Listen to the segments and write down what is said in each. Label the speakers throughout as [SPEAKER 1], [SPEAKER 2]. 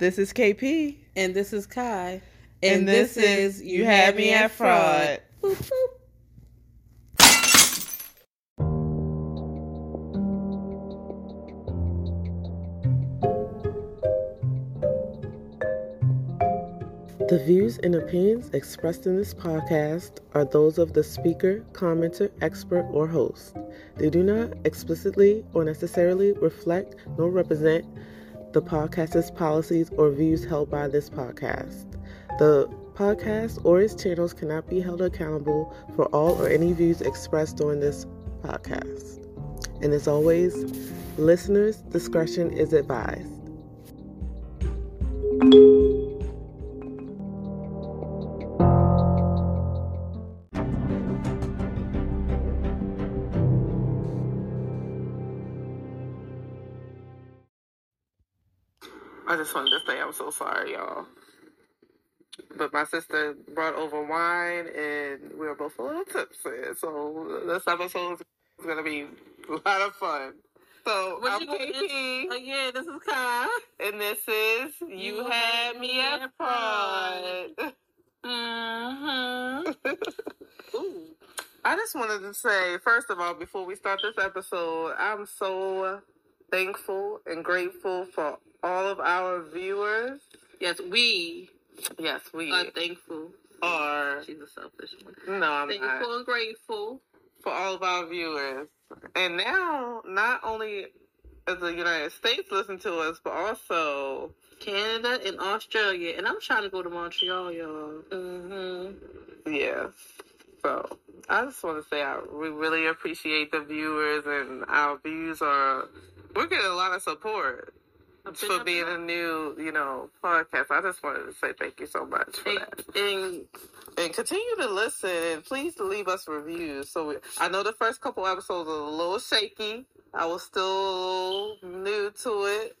[SPEAKER 1] This is KP.
[SPEAKER 2] And this is Kai.
[SPEAKER 1] And, this, is You Had Me at Fraud.
[SPEAKER 2] Boop, boop.
[SPEAKER 3] The views and opinions expressed in this podcast are those of the speaker, commenter, expert, or host. They do not explicitly or necessarily reflect nor represent the podcast's policies or views held by this podcast. The podcast or its channels cannot be held accountable for all or any views expressed during this podcast. And as always, listeners' discretion is advised.
[SPEAKER 1] So sorry, y'all. But my sister brought over wine and we were both a little tipsy. So this episode is going to be a lot of fun. So
[SPEAKER 2] What
[SPEAKER 1] I'm
[SPEAKER 2] gonna-
[SPEAKER 1] KP,
[SPEAKER 2] Oh, yeah, this is Kai.
[SPEAKER 1] and this is You Had Me at Fraud.
[SPEAKER 2] Mm-hmm. Ooh.
[SPEAKER 1] I just wanted to say, first of all, before we start this episode, I'm so thankful and grateful for all of our viewers.
[SPEAKER 2] Yes, we
[SPEAKER 1] Yes, we
[SPEAKER 2] are thankful.
[SPEAKER 1] are.
[SPEAKER 2] She's a selfish one.
[SPEAKER 1] No, I'm not.
[SPEAKER 2] Thankful and grateful.
[SPEAKER 1] For all of our viewers. And now, not only does the United States listen to us, but also,
[SPEAKER 2] Canada and Australia. And I'm trying to go to Montreal, y'all. Mm-hmm.
[SPEAKER 1] yes. So, I just want to say I, we really appreciate the viewers, and our views are, we're getting a lot of support. For being a new, you know, podcast. I just wanted to say thank you so much for
[SPEAKER 2] and,
[SPEAKER 1] that.
[SPEAKER 2] and
[SPEAKER 1] And continue to listen and please leave us reviews. So we, I know the first couple episodes are a little shaky. I was still new to it.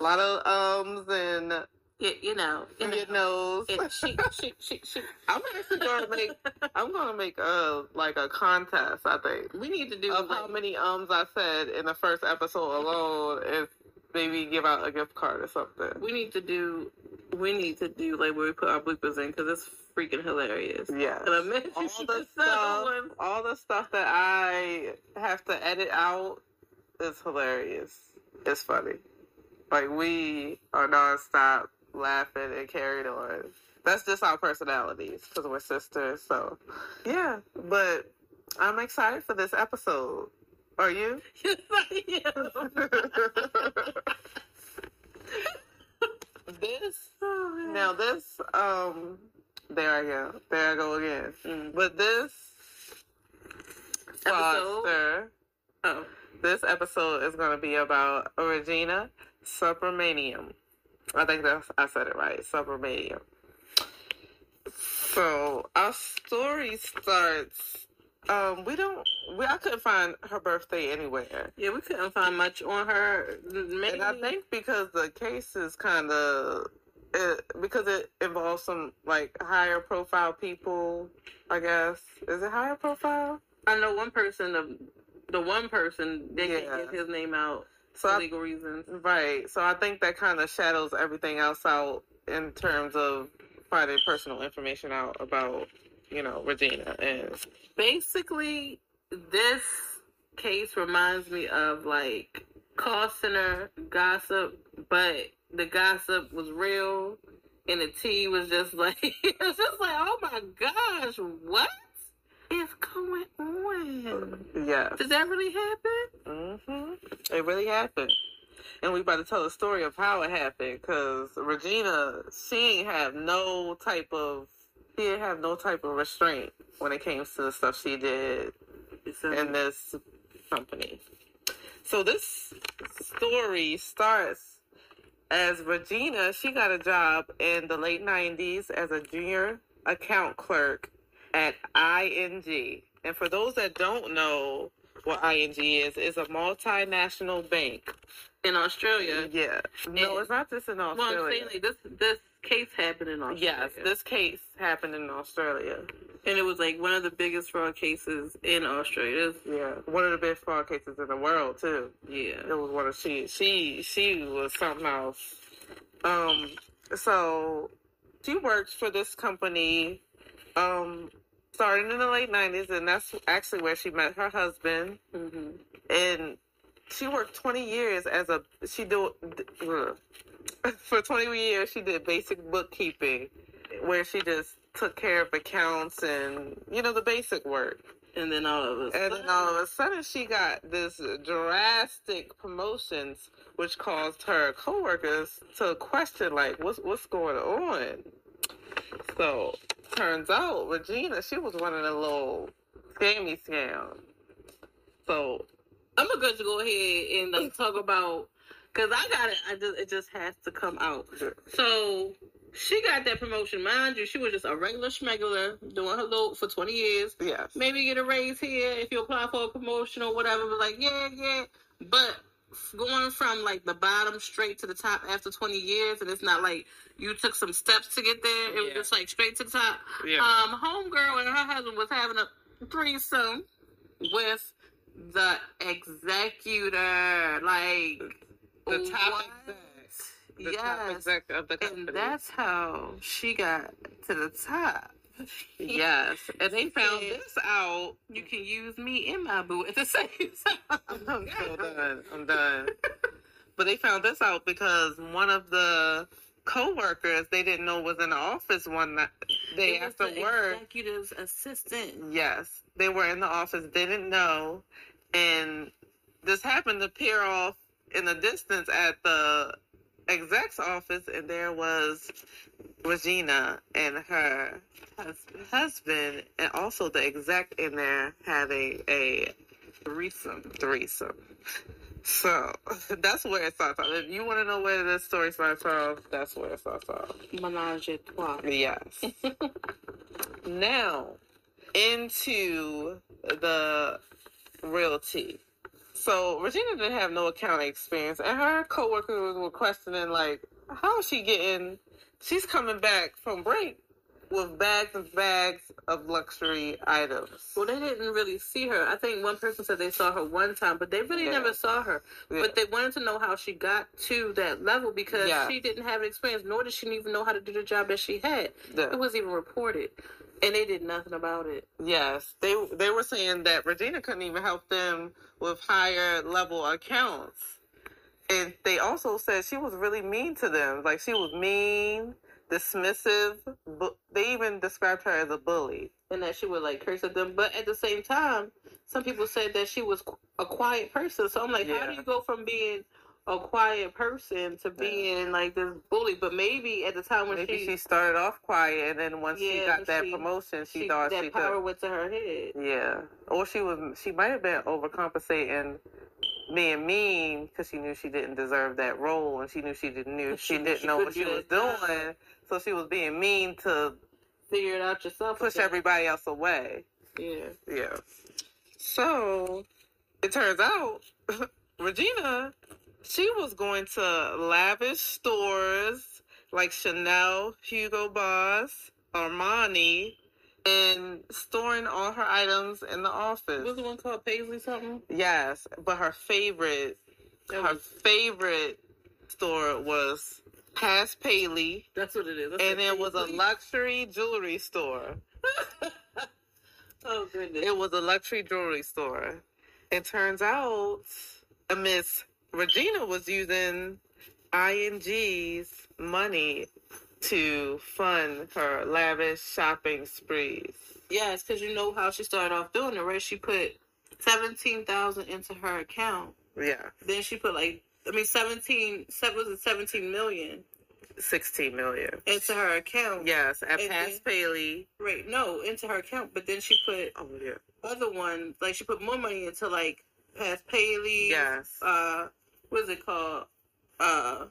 [SPEAKER 1] A lot of ums and
[SPEAKER 2] yeah, you know, you know,
[SPEAKER 1] you knows.
[SPEAKER 2] and she, she, she, she.
[SPEAKER 1] I'm actually gonna make I'm gonna make a like a contest, I think.
[SPEAKER 2] We need to do
[SPEAKER 1] Of how many ums I said in the first episode alone is maybe give out a gift card or something.
[SPEAKER 2] we need to do. We need to do like where we put our bloopers in because it's freaking hilarious.
[SPEAKER 1] Yes.
[SPEAKER 2] And I mentioned
[SPEAKER 1] all the stuff, all the stuff that I have to edit out is hilarious. It's funny. Like we are nonstop laughing and carried on. That's just our personalities because we're sisters. So yeah, but I'm excited for this episode. Are you?
[SPEAKER 2] Yes, I am.
[SPEAKER 1] this
[SPEAKER 2] Oh,
[SPEAKER 1] now this um there I go. There I go again.
[SPEAKER 2] Mm.
[SPEAKER 1] But this
[SPEAKER 2] Episode? Oh,
[SPEAKER 1] This episode is going to be about Rajina Subramaniam. I think that's I said it right. Subramaniam. So our story starts. Um, we don't. We I couldn't find her birthday anywhere,
[SPEAKER 2] yeah, we couldn't find much on her. Maybe
[SPEAKER 1] and I think because the case is kind of. Because it involves some like higher profile people, I guess. Is it higher profile?
[SPEAKER 2] I know one person. The, the one person they
[SPEAKER 1] Yeah.
[SPEAKER 2] can't give his name out
[SPEAKER 1] So
[SPEAKER 2] for
[SPEAKER 1] I
[SPEAKER 2] legal reasons.
[SPEAKER 1] Right. So I think that kind of shadows everything else out in terms of finding personal information out about, you know, Rajina. And
[SPEAKER 2] Basically, this case reminds me of like call center gossip, but the gossip was real, and the tea was just like it's just like, oh my gosh, what is going on?
[SPEAKER 1] yes.
[SPEAKER 2] Did that really happen?
[SPEAKER 1] hmm It really happened. And we about to tell the story of how it happened because Rajina, she ain't have no type of, she didn't have no type of restraint when it came to the stuff she did in this company. So this story starts as Rajina, she got a job in the late 90s as a junior account clerk at ING. And for those that don't know what ING is, it's a multinational bank.
[SPEAKER 2] in Australia.
[SPEAKER 1] Yeah. No,
[SPEAKER 2] And-
[SPEAKER 1] it's not just in
[SPEAKER 2] Well,
[SPEAKER 1] Australia.
[SPEAKER 2] I'm saying like this this case happened in Australia.
[SPEAKER 1] yes, this case happened in Australia.
[SPEAKER 2] and it was like one of the biggest fraud cases in Australia. It's-
[SPEAKER 1] Yeah, one of the best fraud cases in the world too.
[SPEAKER 2] yeah.
[SPEAKER 1] It was one of she she she was something else. Um, so she worked for this company, um, starting in the late nineties, and that's actually where she met her husband.
[SPEAKER 2] Mm-hmm.
[SPEAKER 1] And she worked twenty years as a she do for twenty years she did basic bookkeeping, where she just took care of accounts and you know the basic work.
[SPEAKER 2] And then all of a
[SPEAKER 1] And then all of a sudden, she got this drastic promotions, which caused her coworkers to question, like, what's what's going on? So turns out, Rajina, she was running a little scammy scam. So
[SPEAKER 2] I'm gonna go ahead and like talk about because I got it. I just it just has to come out. So she got that promotion, mind you. She was just a regular schmegular doing her little for 20 years.
[SPEAKER 1] yes,
[SPEAKER 2] Maybe get a raise here if you apply for a promotion or whatever. But like yeah, yeah. But going from like the bottom straight to the top after 20 years, and it's not like you took some steps to get there. It was
[SPEAKER 1] Yeah.
[SPEAKER 2] just like straight to the top.
[SPEAKER 1] yeah,
[SPEAKER 2] Um, homegirl and her husband was having a threesome with the executor, like
[SPEAKER 1] the top
[SPEAKER 2] what?
[SPEAKER 1] exec, the top
[SPEAKER 2] yes,
[SPEAKER 1] exec of the company.
[SPEAKER 2] and that's how she got to the top.
[SPEAKER 1] yes, and they found this out.
[SPEAKER 2] You can use me and my boo at the same time.
[SPEAKER 1] I'm so done. I'm done. But they found this out because one of the co-workers they didn't know was in the office one night,
[SPEAKER 2] They was the
[SPEAKER 1] work.
[SPEAKER 2] executive's assistant.
[SPEAKER 1] Yes, they were in the office, didn't know, and this happened to peer off in the distance at the exec's office, and there was Rajina and her hus- husband, and also the exec in there having a threesome. Threesome. So that's where it starts off. If you want to know where this story starts off, that's where it starts off.
[SPEAKER 2] Menage a trois.
[SPEAKER 1] Yes. now, into the realty. So Rajina didn't have no accounting experience, and her coworkers were questioning, like, how is she getting? She's coming back from break with bags and bags of luxury items.
[SPEAKER 2] Well, they didn't really see her. I think one person said they saw her one time, but they really
[SPEAKER 1] Yeah.
[SPEAKER 2] never saw her.
[SPEAKER 1] Yeah.
[SPEAKER 2] But they wanted to know how she got to that level because
[SPEAKER 1] Yeah.
[SPEAKER 2] she didn't have experience, nor did she even know how to do the job that she had. It was even reported, and they did nothing about it.
[SPEAKER 1] Yes, they they were saying that Rajina couldn't even help them with higher level accounts, and they also said she was really mean to them. Like she was mean, dismissive. Bu- they even described her as a bully.
[SPEAKER 2] And that she would like curse at them, but at the same time, some people said that she was qu- a quiet person. So I'm like, how do you go from being a quiet person to being like this bully? But maybe at the time when
[SPEAKER 1] Maybe
[SPEAKER 2] she,
[SPEAKER 1] she started off quiet, and then once she got that
[SPEAKER 2] she-
[SPEAKER 1] promotion, she,
[SPEAKER 2] she
[SPEAKER 1] thought
[SPEAKER 2] that
[SPEAKER 1] she
[SPEAKER 2] power
[SPEAKER 1] could.
[SPEAKER 2] went to her head.
[SPEAKER 1] Yeah, or she was. She might have been overcompensating. Being mean because she knew she didn't deserve that role, and she knew she didn't knew she,
[SPEAKER 2] She-
[SPEAKER 1] didn't know what she was doing. So she was being mean to
[SPEAKER 2] Figure it out yourself.
[SPEAKER 1] push everybody else away.
[SPEAKER 2] Yeah.
[SPEAKER 1] Yeah. So it turns out Rajina, she was going to lavish stores like Chanel, Hugo Boss, Armani, and storing all her items in the office.
[SPEAKER 2] Was the one called Paisley something?
[SPEAKER 1] Yes, but her favorite,
[SPEAKER 2] That
[SPEAKER 1] her
[SPEAKER 2] was-
[SPEAKER 1] favorite store was Paspaley,
[SPEAKER 2] That's what it is. That's
[SPEAKER 1] and it was a luxury jewelry store.
[SPEAKER 2] oh goodness.
[SPEAKER 1] It was a luxury jewelry store. It turns out Miss Rajina was using ING's money to fund her lavish shopping sprees.
[SPEAKER 2] Yes, because you know how she started off doing it, right? She put seventeen thousand into her account.
[SPEAKER 1] Yeah,
[SPEAKER 2] Then she put like I mean seventeen seven was it seventeen million
[SPEAKER 1] 16 million.
[SPEAKER 2] into her account.
[SPEAKER 1] Yes, at
[SPEAKER 2] And
[SPEAKER 1] Pass
[SPEAKER 2] then-
[SPEAKER 1] Paley.
[SPEAKER 2] Right, no, into her account. But then she put
[SPEAKER 1] Oh, yeah.
[SPEAKER 2] other ones, like she put more money into like Paspaley.
[SPEAKER 1] Yes.
[SPEAKER 2] Uh what is it called? Uh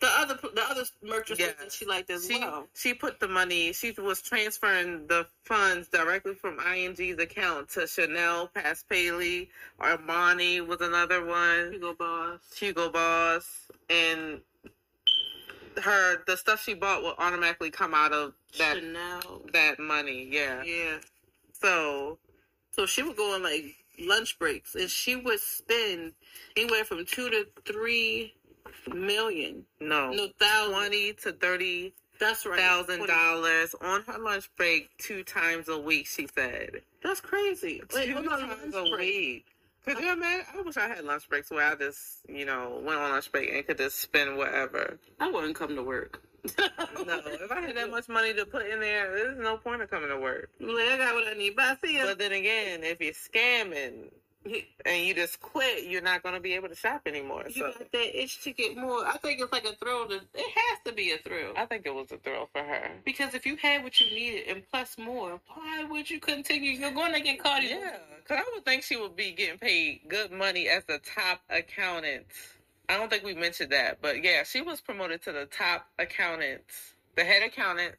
[SPEAKER 2] the other the other merchants that she liked as
[SPEAKER 1] She,
[SPEAKER 2] well.
[SPEAKER 1] she put the money, she was transferring the funds directly from ING's account to Chanel, Paspaley, Armani was another one.
[SPEAKER 2] Hugo Boss.
[SPEAKER 1] Hugo Boss, and her the stuff she bought will automatically come out of that
[SPEAKER 2] Chanel.
[SPEAKER 1] that money. Yeah.
[SPEAKER 2] Yeah.
[SPEAKER 1] So
[SPEAKER 2] So she would go on like lunch breaks and she would spend anywhere from two to three million.
[SPEAKER 1] No,
[SPEAKER 2] No thousand.
[SPEAKER 1] twenty to thirty
[SPEAKER 2] That's right.
[SPEAKER 1] thousand dollars on her lunch break two times a week. She said
[SPEAKER 2] That's crazy. Wait,
[SPEAKER 1] two times
[SPEAKER 2] lunch
[SPEAKER 1] a
[SPEAKER 2] break.
[SPEAKER 1] week. Could you imagine? I wish I had lunch breaks where I just, you know, went on lunch break and could just spend whatever.
[SPEAKER 2] I wouldn't come to work.
[SPEAKER 1] No, if I had that much money to put in there, there's no point of coming to work.
[SPEAKER 2] Like, I got what I need. But I see
[SPEAKER 1] But then again, if you're scamming and you just quit, you're not going to be able to shop anymore.
[SPEAKER 2] you
[SPEAKER 1] So
[SPEAKER 2] got that itch to get more. I think it's like a thrill. To, it has to be a thrill.
[SPEAKER 1] I think it was a thrill for her.
[SPEAKER 2] Because if you had what you needed and plus more, why would you continue? You're going to get caught.
[SPEAKER 1] Yeah, because I would think she would be getting paid good money as the top accountant. I don't think we mentioned that, but yeah, she was promoted to the top accountant, the head accountant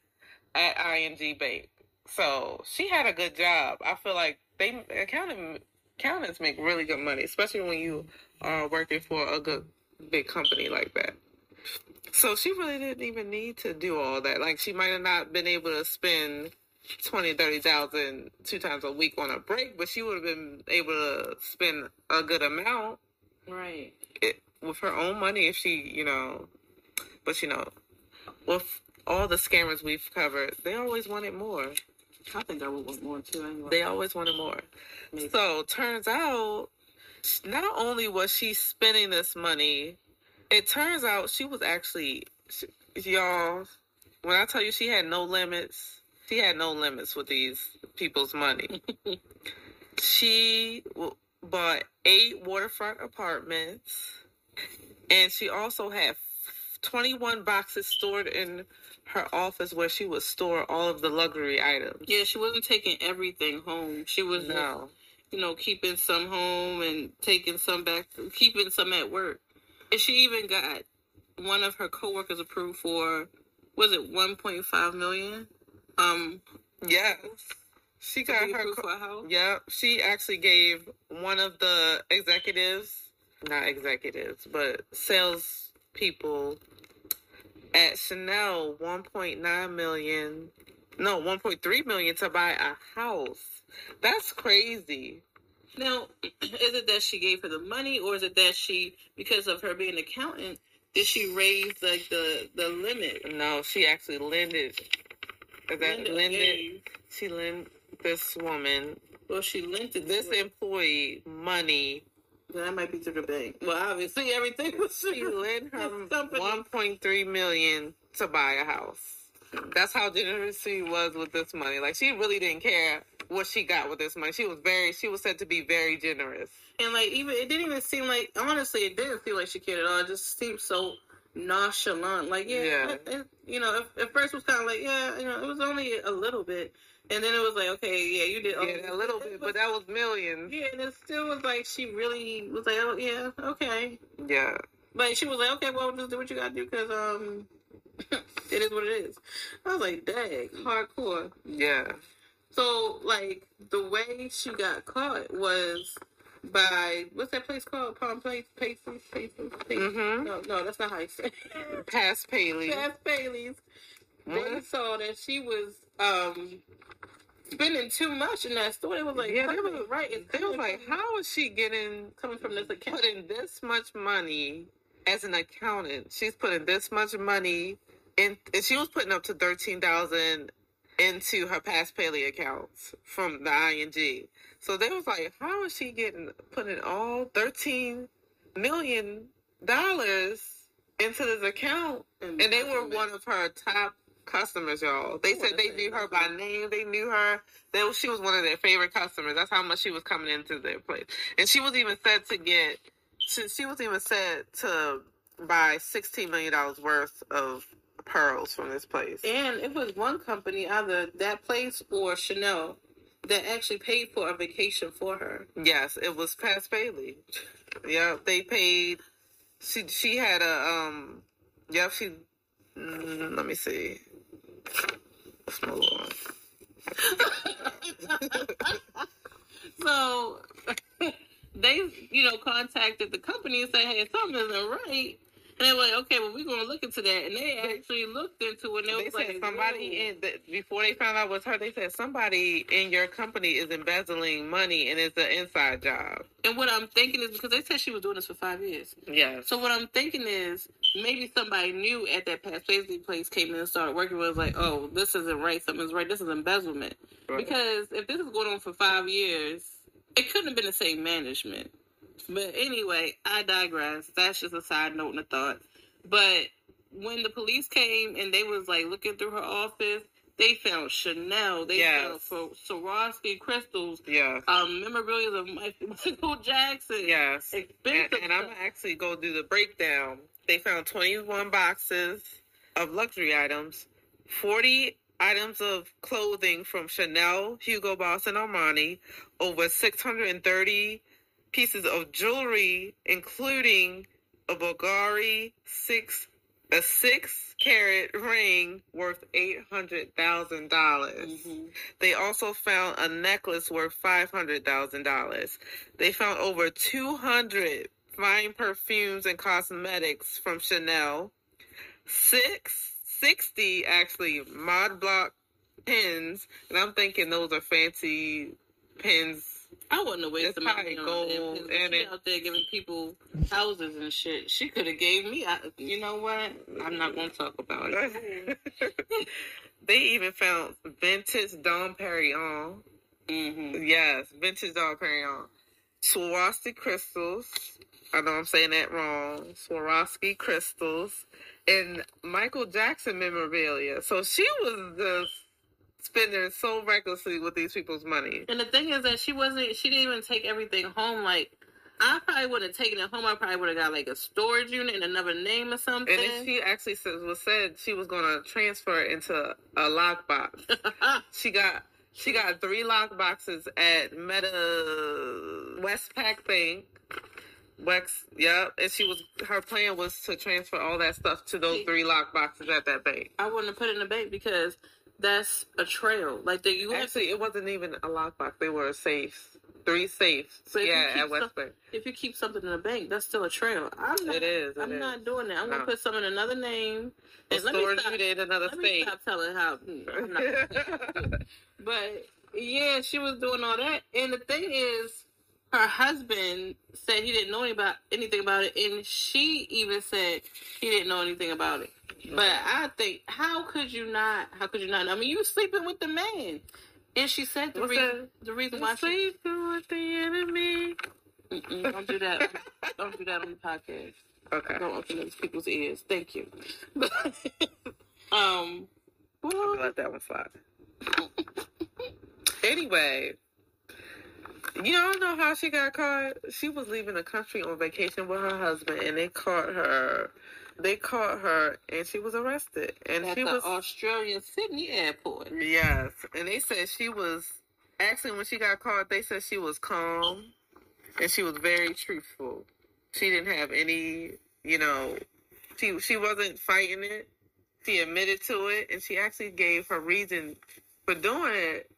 [SPEAKER 1] at ING Bank. So she had a good job. I feel like they accounting accountants make really good money, especially when you are working for a good big company like that. So she really didn't even need to do all that. Like she might have not been able to spend twenty, thirty thousand two times a week on a break, but she would have been able to spend a good amount
[SPEAKER 2] Right.
[SPEAKER 1] it, with her own money if she, you know. But you know, with all the scammers we've covered, they always wanted more.
[SPEAKER 2] I think I would want more too. Anyway.
[SPEAKER 1] They always wanted more.
[SPEAKER 2] Maybe.
[SPEAKER 1] So turns out, not only was she spending this money, it turns out she was actually, she, y'all. When I tell you she had no limits, she had no limits with these people's money. she w- bought eight waterfront apartments, and she also had 21 boxes stored in her office where she would store all of the luxury items.
[SPEAKER 2] Yeah, she wasn't taking everything home. She was,
[SPEAKER 1] No.
[SPEAKER 2] you know, keeping some home and taking some back, keeping some at work. And she even got one of her coworkers approved for, was it 1.5 million? Um,
[SPEAKER 1] Yes. She got her. Co-
[SPEAKER 2] a
[SPEAKER 1] She actually gave one of the executives, not executives, but sales people at Chanel 1.9 million, no, 1.3 million to buy a house. That's crazy.
[SPEAKER 2] Now, is it that she gave her the money, or is it that she, because of her being an accountant, did she raise like the the limit?
[SPEAKER 1] No, she actually lended. Is that
[SPEAKER 2] Linda
[SPEAKER 1] lended?
[SPEAKER 2] gave-
[SPEAKER 1] She lent this woman,
[SPEAKER 2] Well, she lent
[SPEAKER 1] this employee, money
[SPEAKER 2] that might be through the bank. Well, obviously everything was
[SPEAKER 1] She lent her one point three million to buy a house. That's how generous she was with this money. Like she really didn't care what she got with this money. She was very she was said to be very generous.
[SPEAKER 2] And like even it didn't even seem like honestly it didn't feel like she cared at all. It just seemed so nonchalant. Like yeah,
[SPEAKER 1] Yeah.
[SPEAKER 2] it- it- you know, at, at first it was kind of like yeah, you know, it was only a little bit, and then it was like okay, yeah, you did
[SPEAKER 1] Yeah, a little bit, but that was millions.
[SPEAKER 2] yeah, and it still was like she really was like oh yeah, okay,
[SPEAKER 1] Yeah.
[SPEAKER 2] but she was like okay, well just do what you gotta do because um. it is what it is. I was like, dang, hardcore.
[SPEAKER 1] Yeah.
[SPEAKER 2] So, like, the way she got caught was by what's that place called? Palm Place, Pacers, Pacers, Pacers.
[SPEAKER 1] Mhm.
[SPEAKER 2] No, no, that's not how you say. it.
[SPEAKER 1] Paspaley.
[SPEAKER 2] Past Bailey's. They
[SPEAKER 1] Mhm.
[SPEAKER 2] saw that she was um spending too much in that store. They was like,
[SPEAKER 1] Yeah,
[SPEAKER 2] yeah,
[SPEAKER 1] they was
[SPEAKER 2] right. It's
[SPEAKER 1] They was like, how is she getting
[SPEAKER 2] coming from this account.
[SPEAKER 1] putting this much money as an accountant? She's putting this much money in and she was putting up to thirteen thousand into her Paspaley accounts from the ING. So they was like, how is she getting putting all thirteen million dollars into this account? And they were one of her top customers, y'all. They said they knew her by name. They knew her. They, she was one of their favorite customers. That's how much she was coming into their place. And she was even said to get. She, she was even said to buy sixteen million dollars worth of pearls from this place.
[SPEAKER 2] And it was one company, either that place or Chanel, that actually paid for a vacation for her.
[SPEAKER 1] Yes, it was past Bailey. Yeah, they paid. She she had a um. Yeah, she. Mm, let me see. Let's move on.
[SPEAKER 2] So they, you know, contacted the company and said, "Hey, something isn't right." And they were like, okay, well, we're going to look into that. And they actually looked into it. And
[SPEAKER 1] They
[SPEAKER 2] was
[SPEAKER 1] said
[SPEAKER 2] like,
[SPEAKER 1] somebody
[SPEAKER 2] whoa.
[SPEAKER 1] in the, before they found out it was her. They said somebody in your company is embezzling money, and it's an inside job.
[SPEAKER 2] And what I'm thinking is because they said she was doing this for five years.
[SPEAKER 1] Yes.
[SPEAKER 2] So what I'm thinking is maybe somebody new at that past Paisley place came in and started working with us like, oh, this isn't right, something's right, this is embezzlement.
[SPEAKER 1] Right.
[SPEAKER 2] Because if this is going on for five years, it couldn't have been the same management. But anyway, I digress. That's just a side note and a thought. But when the police came and they was like looking through her office, they found Chanel, they
[SPEAKER 1] Yes.
[SPEAKER 2] found Swarovski crystals,
[SPEAKER 1] yes.
[SPEAKER 2] um, memorabilia of Michael Jackson.
[SPEAKER 1] Yes. And,
[SPEAKER 2] Expensive
[SPEAKER 1] and I'm actually go do the breakdown. They found 21 boxes of luxury items, 40 items of clothing from Chanel, Hugo Boss, and Armani, over 630 pieces of jewelry, including a Bulgari six a six carat ring worth eight hundred thousand dollars.
[SPEAKER 2] Mhm.
[SPEAKER 1] They also found a necklace worth five hundred thousand dollars. They found over two hundred fine perfumes and cosmetics from Chanel. Six sixty actually Mod Block pins, and I'm thinking those are fancy pins.
[SPEAKER 2] I wouldn't have wasted my money on
[SPEAKER 1] gold and
[SPEAKER 2] she
[SPEAKER 1] it-
[SPEAKER 2] out there giving people houses and shit. She could have gave me. I, you know what? I'm not gonna talk about it.
[SPEAKER 1] they even found vintage Dom Perignon.
[SPEAKER 2] hmm
[SPEAKER 1] Yes, vintage Dom Perignon. Swarovski crystals. I know I'm saying that wrong. Swarovski crystals and Michael Jackson memorabilia. So she was just spending so recklessly with these people's money.
[SPEAKER 2] And the thing is that she wasn't. She didn't even take everything home. Like I probably would have taken it home. I probably would have got like a storage unit and another name or something.
[SPEAKER 1] And she actually said, was said she was going to transfer it into a lockbox. She got she got three lock boxes at Meta Westpac Bank. Wex, yep. And she was her plan was to transfer all that stuff to those three lock boxes at that bank.
[SPEAKER 2] I wouldn't have put it in the bank because that's a trail. Like that you have to
[SPEAKER 1] Actually, it wasn't even a lockbox. They were safes. Three safes.
[SPEAKER 2] You
[SPEAKER 1] yeah, at Westpac.
[SPEAKER 2] if you keep something in the bank, that's still a trail. I'm not,
[SPEAKER 1] It is, it
[SPEAKER 2] I'm
[SPEAKER 1] is.
[SPEAKER 2] not doing that. I'm
[SPEAKER 1] No.
[SPEAKER 2] gonna put something in another name.
[SPEAKER 1] A
[SPEAKER 2] And let me stop,
[SPEAKER 1] unit, another
[SPEAKER 2] let me stop telling how. hmm, not, but yeah, she was doing all that. And the thing is, her husband said he didn't know any about anything about it, and she even said he didn't know anything about it. But I think, how could you not? How could you not? I mean, you were sleeping with the man, and she said the
[SPEAKER 1] What's
[SPEAKER 2] reason. The reason why she
[SPEAKER 1] Sleeping with the enemy.
[SPEAKER 2] Mm-mm, don't do that. don't do that on the podcast.
[SPEAKER 1] Okay.
[SPEAKER 2] Don't open those people's ears. Thank you. um, well,
[SPEAKER 1] let that one slide. anyway, you don't know how she got caught. She was leaving the country on vacation with her husband, and they caught her. They caught her, and she was arrested. And
[SPEAKER 2] at
[SPEAKER 1] she
[SPEAKER 2] the
[SPEAKER 1] was
[SPEAKER 2] Australian Sydney airport.
[SPEAKER 1] yes, and they said she was. Actually, when she got caught, they said she was calm, and she was very truthful. She didn't have any, you know, she she wasn't fighting it. She admitted to it, and she actually gave her reason for doing it.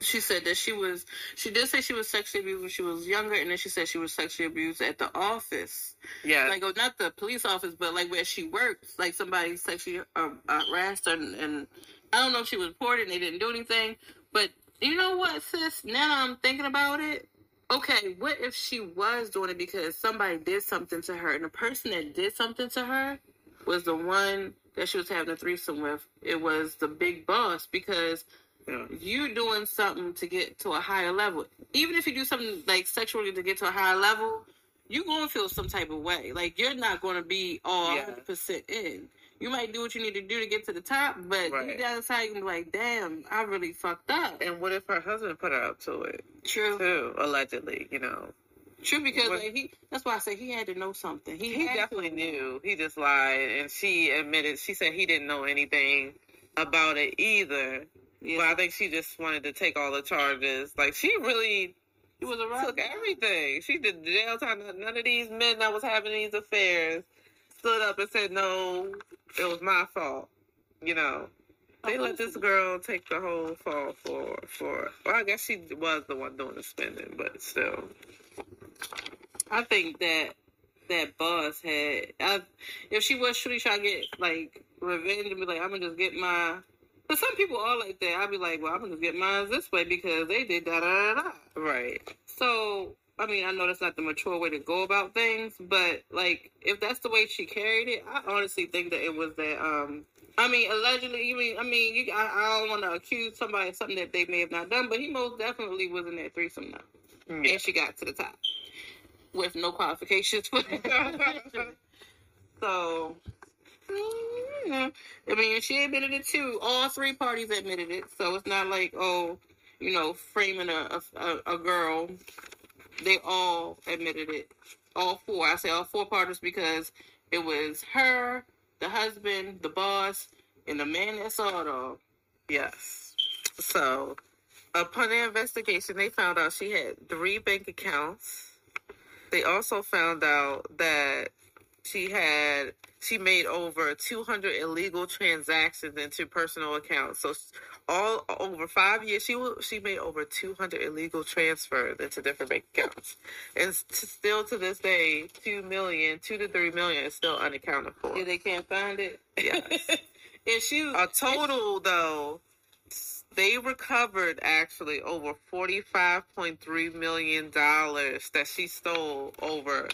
[SPEAKER 2] She said that she was. She did say she was sexually abused when she was younger, and then she said she was sexually abused at the office,
[SPEAKER 1] Yeah,
[SPEAKER 2] like oh, not the police office, but like where she works. Like somebody sexually uh, harassed her, and, and I don't know if she was reported. and They didn't do anything, but you know what, sis? Now I'm thinking about it, okay, what if she was doing it because somebody did something to her, and the person that did something to her was the one that she was having a threesome with? It was the big boss because
[SPEAKER 1] yeah.
[SPEAKER 2] you doing something to get to a higher level. Even if you do something like sexually to get to a higher level, you're gonna feel some type of way. Like you're not gonna be all
[SPEAKER 1] Yeah.
[SPEAKER 2] 100 percent in. You might do what you need to do to get to the top, but
[SPEAKER 1] Right.
[SPEAKER 2] down inside, you can be like, "Damn, I really fucked up."
[SPEAKER 1] And what if her husband put her up to it
[SPEAKER 2] True,
[SPEAKER 1] too? Allegedly, you know,
[SPEAKER 2] true, because
[SPEAKER 1] What-
[SPEAKER 2] like he. That's why I said he had to know something. He,
[SPEAKER 1] he definitely knew. He just lied, and she admitted. She said he didn't know anything about it either. But I think she just wanted to take all the charges. Like she really
[SPEAKER 2] he was a
[SPEAKER 1] took everything. She did jail time. None of these men that was having these affairs stood up and said, "No, it was my fault." You know, they let this girl take the whole fall for for. Well, I guess she was the one doing the spending, but still,
[SPEAKER 2] I think that that boss had. I, if she was truly trying to get like revenge and be like, I'm gonna just get my. But some people are like that. I'd be like, well, I'm gonna get mine this way because they did da da da da.
[SPEAKER 1] Right.
[SPEAKER 2] So I mean, I know that's not the mature way to go about things, but like if that's the way she carried it, I honestly think that it was that. um I mean, allegedly, you mean, I mean, you, I, I don't want to accuse somebody of something that they may have not done, but he most definitely was in that threesome now,
[SPEAKER 1] Yeah.
[SPEAKER 2] and she got to the top with no qualifications. so, mm, Mm-hmm. I mean, she admitted it too. All three parties admitted it, so it's not like oh, you know, framing a a, a girl. They all admitted it. All four. I say all four parties because it was her, the husband, the boss, and the man that saw it all.
[SPEAKER 1] Yes. So, upon their investigation, they found out she had three bank accounts. They also found out that she had she made over 200 illegal transactions into personal accounts. So all over 5 years she she made over 200 illegal transfers into different bank accounts. And still to this day, 2 million, 2 to 3 million is still unaccounted for.
[SPEAKER 2] Yeah, they can't find it.
[SPEAKER 1] Yes.
[SPEAKER 2] and she
[SPEAKER 1] A total though, they recovered actually over forty-five point three million dollars that she stole over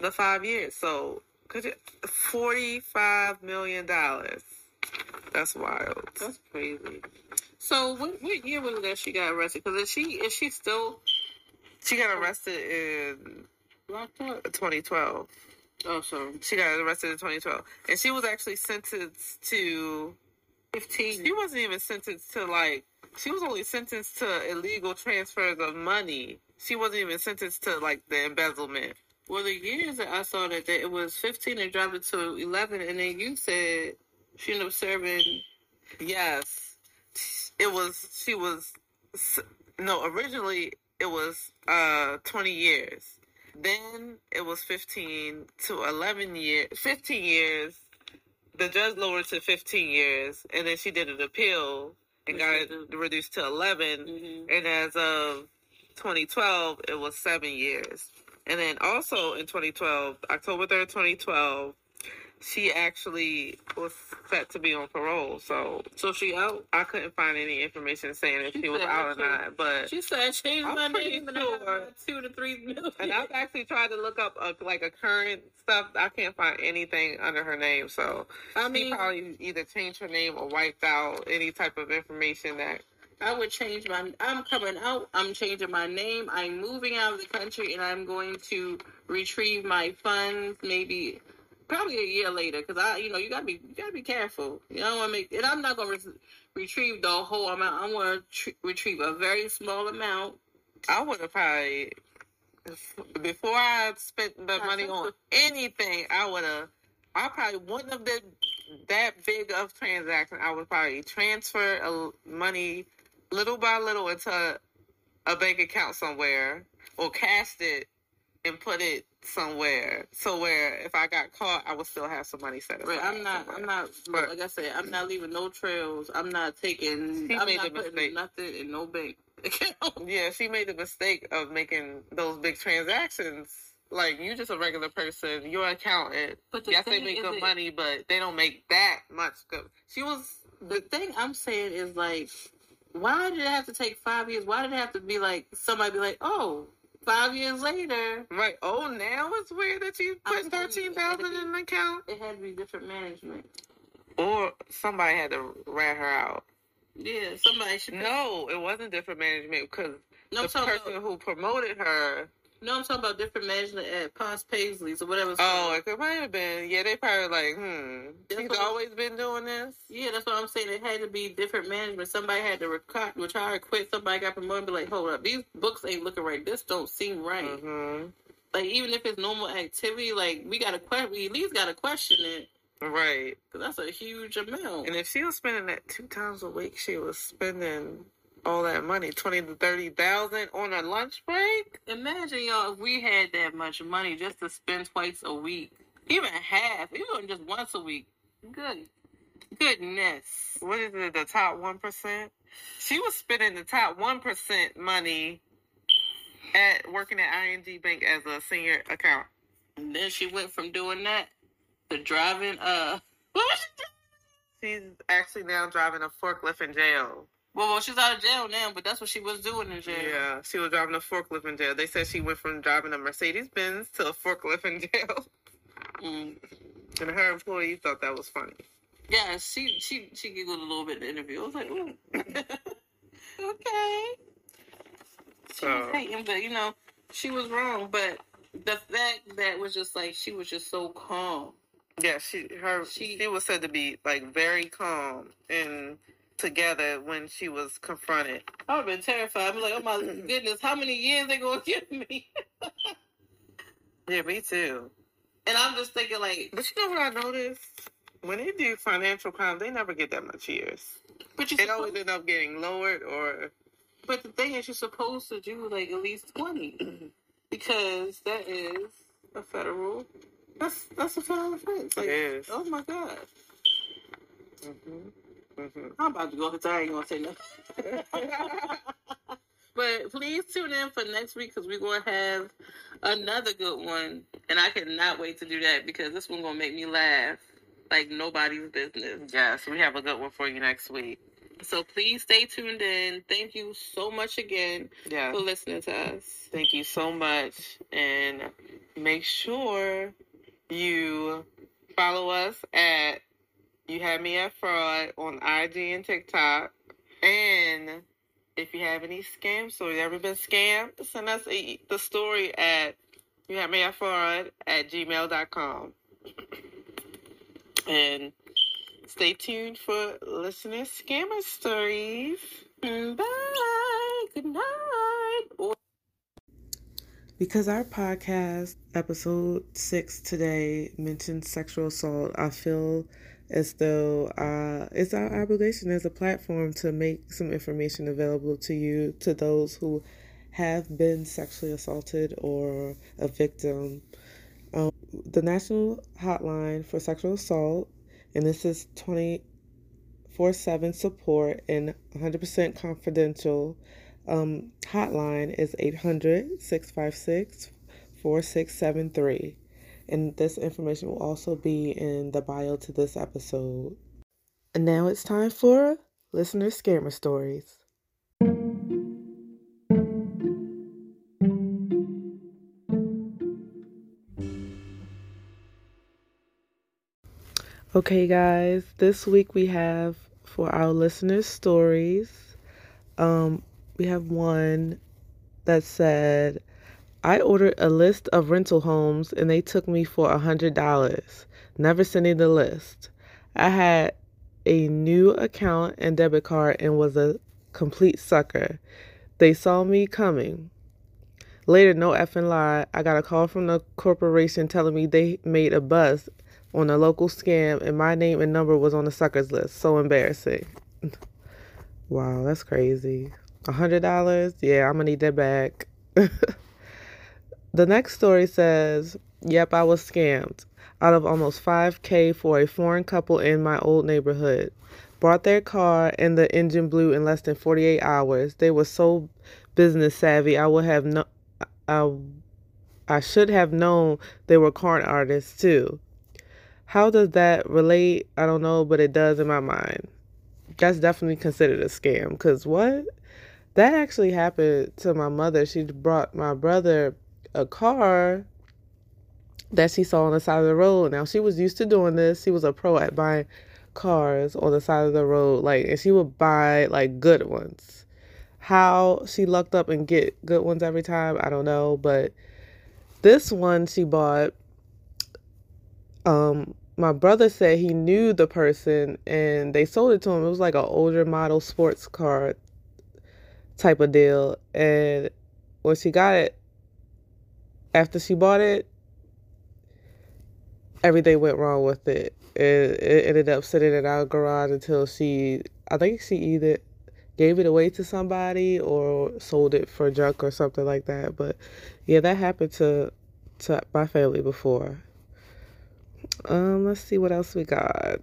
[SPEAKER 1] the five years. So, could you forty-five million dollars? That's wild.
[SPEAKER 2] That's crazy. So what, what year was it that she got arrested? Because is she is she still
[SPEAKER 1] She got arrested in
[SPEAKER 2] locked up?
[SPEAKER 1] 2012.
[SPEAKER 2] Oh, so
[SPEAKER 1] She got arrested in 2012, and she was actually sentenced to
[SPEAKER 2] fifteen.
[SPEAKER 1] She wasn't even sentenced to like. She was only sentenced to illegal transfers of money. She wasn't even sentenced to like the embezzlement.
[SPEAKER 2] Well, the years that I saw that, that it was fifteen and dropped it to eleven, and then you said she ended up serving.
[SPEAKER 1] Yes, it was. She was. No, originally it was uh twenty years. Then it was fifteen to eleven years. Fifteen years. The judge lowered to fifteen years, and then she did an appeal and got it reduced to 11
[SPEAKER 2] Mhm.
[SPEAKER 1] and as of 2012 it was seven years and then also in 2012 october 3rd 2012 she actually was set to be on parole so
[SPEAKER 2] So she out.
[SPEAKER 1] i couldn't find any information saying if
[SPEAKER 2] She
[SPEAKER 1] she was out or
[SPEAKER 2] she-
[SPEAKER 1] not but
[SPEAKER 2] She said my name and
[SPEAKER 1] sure.
[SPEAKER 2] two to three million.
[SPEAKER 1] and i've actually tried to look up a, like a current stuff i can't find anything under her name so
[SPEAKER 2] I
[SPEAKER 1] she
[SPEAKER 2] mean,
[SPEAKER 1] probably either changed her name or wiped out any type of information that
[SPEAKER 2] I would change my. I'm coming out. I'm changing my name. I'm moving out of the country, and I'm going to retrieve my funds. Maybe, probably a year later, because I, you know, you gotta be, you gotta be careful. You don't want to make, and I'm not gonna re- retrieve the whole amount. I'm gonna tr- retrieve a very small amount.
[SPEAKER 1] I would have probably before I spent the money on anything. I would have. I probably wouldn't have been that big of transaction. I would probably transfer a, money little by little into a bank account somewhere, or cashed it and put it somewhere. So where if I got caught, I would still have some money set aside.
[SPEAKER 2] But I'm not. I'm not.
[SPEAKER 1] But-
[SPEAKER 2] like I said, I'm not leaving no trails. I'm not taking.
[SPEAKER 1] She
[SPEAKER 2] I'm
[SPEAKER 1] made
[SPEAKER 2] not
[SPEAKER 1] the
[SPEAKER 2] putting
[SPEAKER 1] mistake.
[SPEAKER 2] nothing in no bank account.
[SPEAKER 1] Yeah, she made the mistake of making those big transactions. Like you, just a regular person. You're an accountant.
[SPEAKER 2] But the
[SPEAKER 1] yes, they make good
[SPEAKER 2] it-
[SPEAKER 1] money, but they don't make that much good. She was
[SPEAKER 2] the thing I'm saying is like, why did it have to take five years? Why did it have to be like somebody be like, oh, five years later,
[SPEAKER 1] right. Oh, now it's weird that you
[SPEAKER 2] telling
[SPEAKER 1] thirteen thousand in an account,
[SPEAKER 2] it had to be different management.
[SPEAKER 1] or somebody had to rat her out.
[SPEAKER 2] Yeah, somebody should.
[SPEAKER 1] No, it wasn't different management because
[SPEAKER 2] no,
[SPEAKER 1] the
[SPEAKER 2] talking
[SPEAKER 1] person
[SPEAKER 2] about,
[SPEAKER 1] who promoted her.
[SPEAKER 2] No, I'm talking about different management at Pos Paisley's or whatever.
[SPEAKER 1] Oh, it could might have been. Yeah, they probably like, hmm.
[SPEAKER 2] That's
[SPEAKER 1] She's
[SPEAKER 2] what-
[SPEAKER 1] always been doing this.
[SPEAKER 2] yeah, that's what I'm saying. It had to be different management. Somebody had to retire, retire quit. Somebody got promoted. and Be like, hold up, these books ain't looking right. This don't seem right.
[SPEAKER 1] hmm
[SPEAKER 2] Like even if it's normal activity, like we got to question. We at least got to question it
[SPEAKER 1] Right.
[SPEAKER 2] because that's a huge amount.
[SPEAKER 1] And if she was spending that two times a week, she was spending all that money, twenty to thirty thousand on a lunch break.
[SPEAKER 2] Imagine y'all if we had that much money just to spend twice a week, even half, even just once a week. Good, goodness.
[SPEAKER 1] What is it? The top one percent. She was spending the top one percent money at working at ING Bank as a senior account
[SPEAKER 2] And then she went from doing that to driving. a. what was she
[SPEAKER 1] She's actually now driving a forklift in jail.
[SPEAKER 2] Well, well, she's out of jail now, but that's what she was doing in jail.
[SPEAKER 1] Yeah, she was driving a forklift in jail. They said she went from driving a Mercedes Benz to a forklift in jail.
[SPEAKER 2] Mm.
[SPEAKER 1] And her employee thought that was funny.
[SPEAKER 2] Yeah, she she she giggled a little bit in the interview. I was like, ooh, okay. She was
[SPEAKER 1] So
[SPEAKER 2] hating, but you know, she was wrong. But the fact that was just like she was just so calm.
[SPEAKER 1] yeah, she her
[SPEAKER 2] She-
[SPEAKER 1] she, was said to be like very calm and together when she was confronted.
[SPEAKER 2] I would have been terrified. I'm like, oh my goodness, how many years they gonna give me?
[SPEAKER 1] Yeah, me too.
[SPEAKER 2] And I'm just thinking like,
[SPEAKER 1] But you know what I noticed? When they do financial crimes, they never get that much years.
[SPEAKER 2] but you
[SPEAKER 1] It always end up getting lowered or
[SPEAKER 2] But the thing is, you're supposed to do like at least twenty, because that is a federal. That's that's a federal offense. Like,
[SPEAKER 1] It is.
[SPEAKER 2] oh my god,
[SPEAKER 1] hmm hmm
[SPEAKER 2] I'm about to go because I ain't gonna say nothing. but please tune in for next week because we're gonna have another good one, and I cannot wait to do that because this one gonna make me laugh like nobody's business.
[SPEAKER 1] Yes, we have a good one for you next week.
[SPEAKER 2] So please stay tuned in. Thank you so much again
[SPEAKER 1] Yeah.
[SPEAKER 2] for listening to us.
[SPEAKER 1] Thank you so much. And make sure you follow us at You Had Me at Fraud on IG and TikTok. And if you have any scams scam stories, ever been scammed, send us a, the story at You Had Me at Fraud at gmail.com. And stay tuned for listener scammer stories.
[SPEAKER 2] Bye. Good night.
[SPEAKER 3] Because our podcast episode six today mentioned sexual assault, I feel as though uh, it's our obligation as a platform to make some information available to you, to those who have been sexually assaulted or a victim. Um, the National Hotline for Sexual Assault, and this is 24 7 support and 100% confidential um, hotline is 800 656 4673. And this information will also be in the bio to this episode. And now it's time for listener scammer stories. Okay, guys, this week we have for our listeners' stories. Um, we have one that said, I ordered a list of rental homes and they took me for a hundred dollars, never sending the list. I had a new account and debit card and was a complete sucker. They saw me coming. Later, no effing lie, I got a call from the corporation telling me they made a bust on a local scam and my name and number was on the suckers list. So embarrassing. wow, that's crazy. A hundred dollars? Yeah, I'm gonna need that back. the next story says, Yep, I was scammed. Out of almost 5K for a foreign couple in my old neighborhood. Bought their car and the engine blew in less than 48 hours. They were so business savvy. I would have no, I, I should have known they were corn artists too. How does that relate? I don't know, but it does in my mind. That's definitely considered a scam. Because what? That actually happened to my mother. She brought my brother a car that she saw on the side of the road. Now, she was used to doing this. She was a pro at buying cars on the side of the road. Like, and she would buy, like, good ones. How she lucked up and get good ones every time, I don't know. But this one she bought um my brother said he knew the person and they sold it to him. It was like an older model sports car type of deal. And when she got it, after she bought it, everything went wrong with it. It, it ended up sitting in our garage until she, I think she either gave it away to somebody or sold it for junk or something like that. But yeah, that happened to to my family before. Um, let's see what else we got.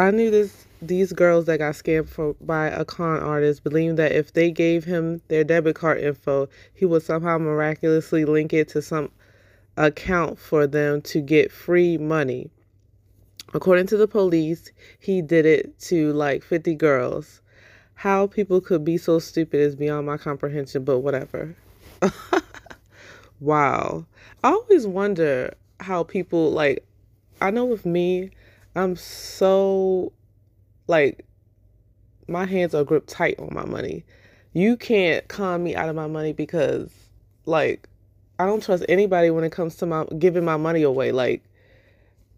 [SPEAKER 3] I knew this these girls that got scammed for by a con artist believing that if they gave him their debit card info, he would somehow miraculously link it to some account for them to get free money. According to the police, he did it to like 50 girls. How people could be so stupid is beyond my comprehension, but whatever. wow. I always wonder how people like I know with me, I'm so like my hands are gripped tight on my money. You can't con me out of my money because like I don't trust anybody when it comes to my giving my money away. Like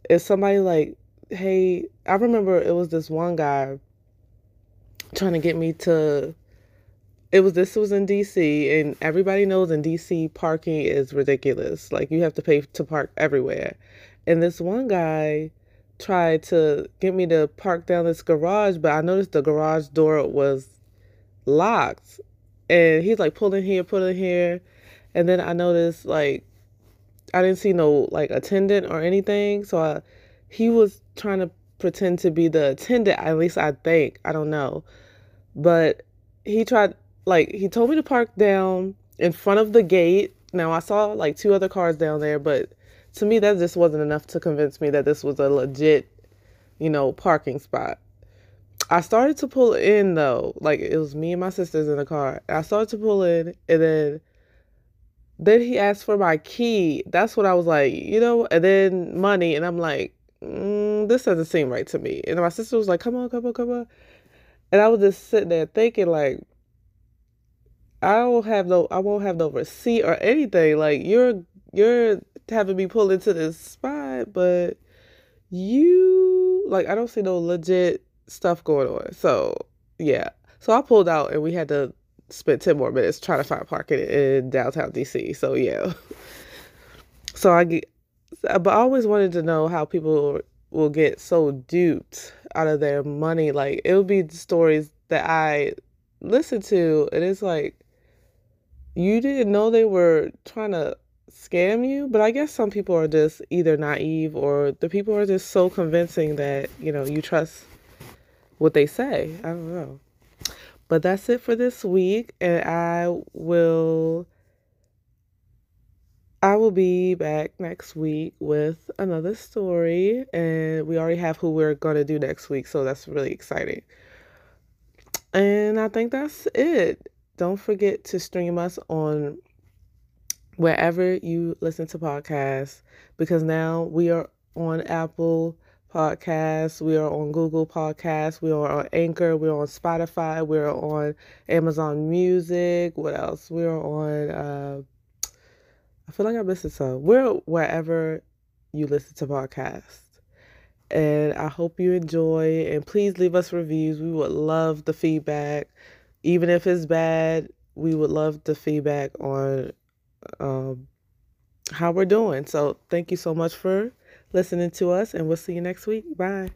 [SPEAKER 3] if somebody like, hey, I remember it was this one guy trying to get me to it was this was in DC and everybody knows in DC parking is ridiculous. Like you have to pay to park everywhere. And this one guy tried to get me to park down this garage, but I noticed the garage door was locked. And he's like pulling here, pulling here. And then I noticed like I didn't see no like attendant or anything. So I, he was trying to pretend to be the attendant, at least I think. I don't know. But he tried like he told me to park down in front of the gate. Now I saw like two other cars down there, but to me that just wasn't enough to convince me that this was a legit, you know, parking spot. I started to pull in though, like it was me and my sisters in the car. I started to pull in, and then then he asked for my key. That's what I was like, you know, and then money, and I'm like, mm, this doesn't seem right to me. And my sister was like, come on, come on, come on, and I was just sitting there thinking like, I don't have no, I won't have no receipt or anything. Like you're you're having me pull into this spot, but you like I don't see no legit stuff going on. So yeah. So I pulled out and we had to spend 10 more minutes trying to find parking in downtown DC. So yeah. So I get but I always wanted to know how people will get so duped out of their money. Like it would be the stories that I listen to and it's like you didn't know they were trying to scam you, but I guess some people are just either naive or the people are just so convincing that, you know, you trust what they say. I don't know. But that's it for this week and I will I will be back next week with another story and we already have who we're going to do next week, so that's really exciting. And I think that's it. Don't forget to stream us on wherever you listen to podcasts because now we are on Apple Podcasts, we are on Google Podcasts, we are on Anchor, we're on Spotify, we're on Amazon Music. What else? We're on. Uh, I feel like I'm missing some. We're wherever you listen to podcasts. And I hope you enjoy. And please leave us reviews. We would love the feedback. Even if it's bad, we would love the feedback on um, how we're doing. So thank you so much for listening to us, and we'll see you next week. Bye.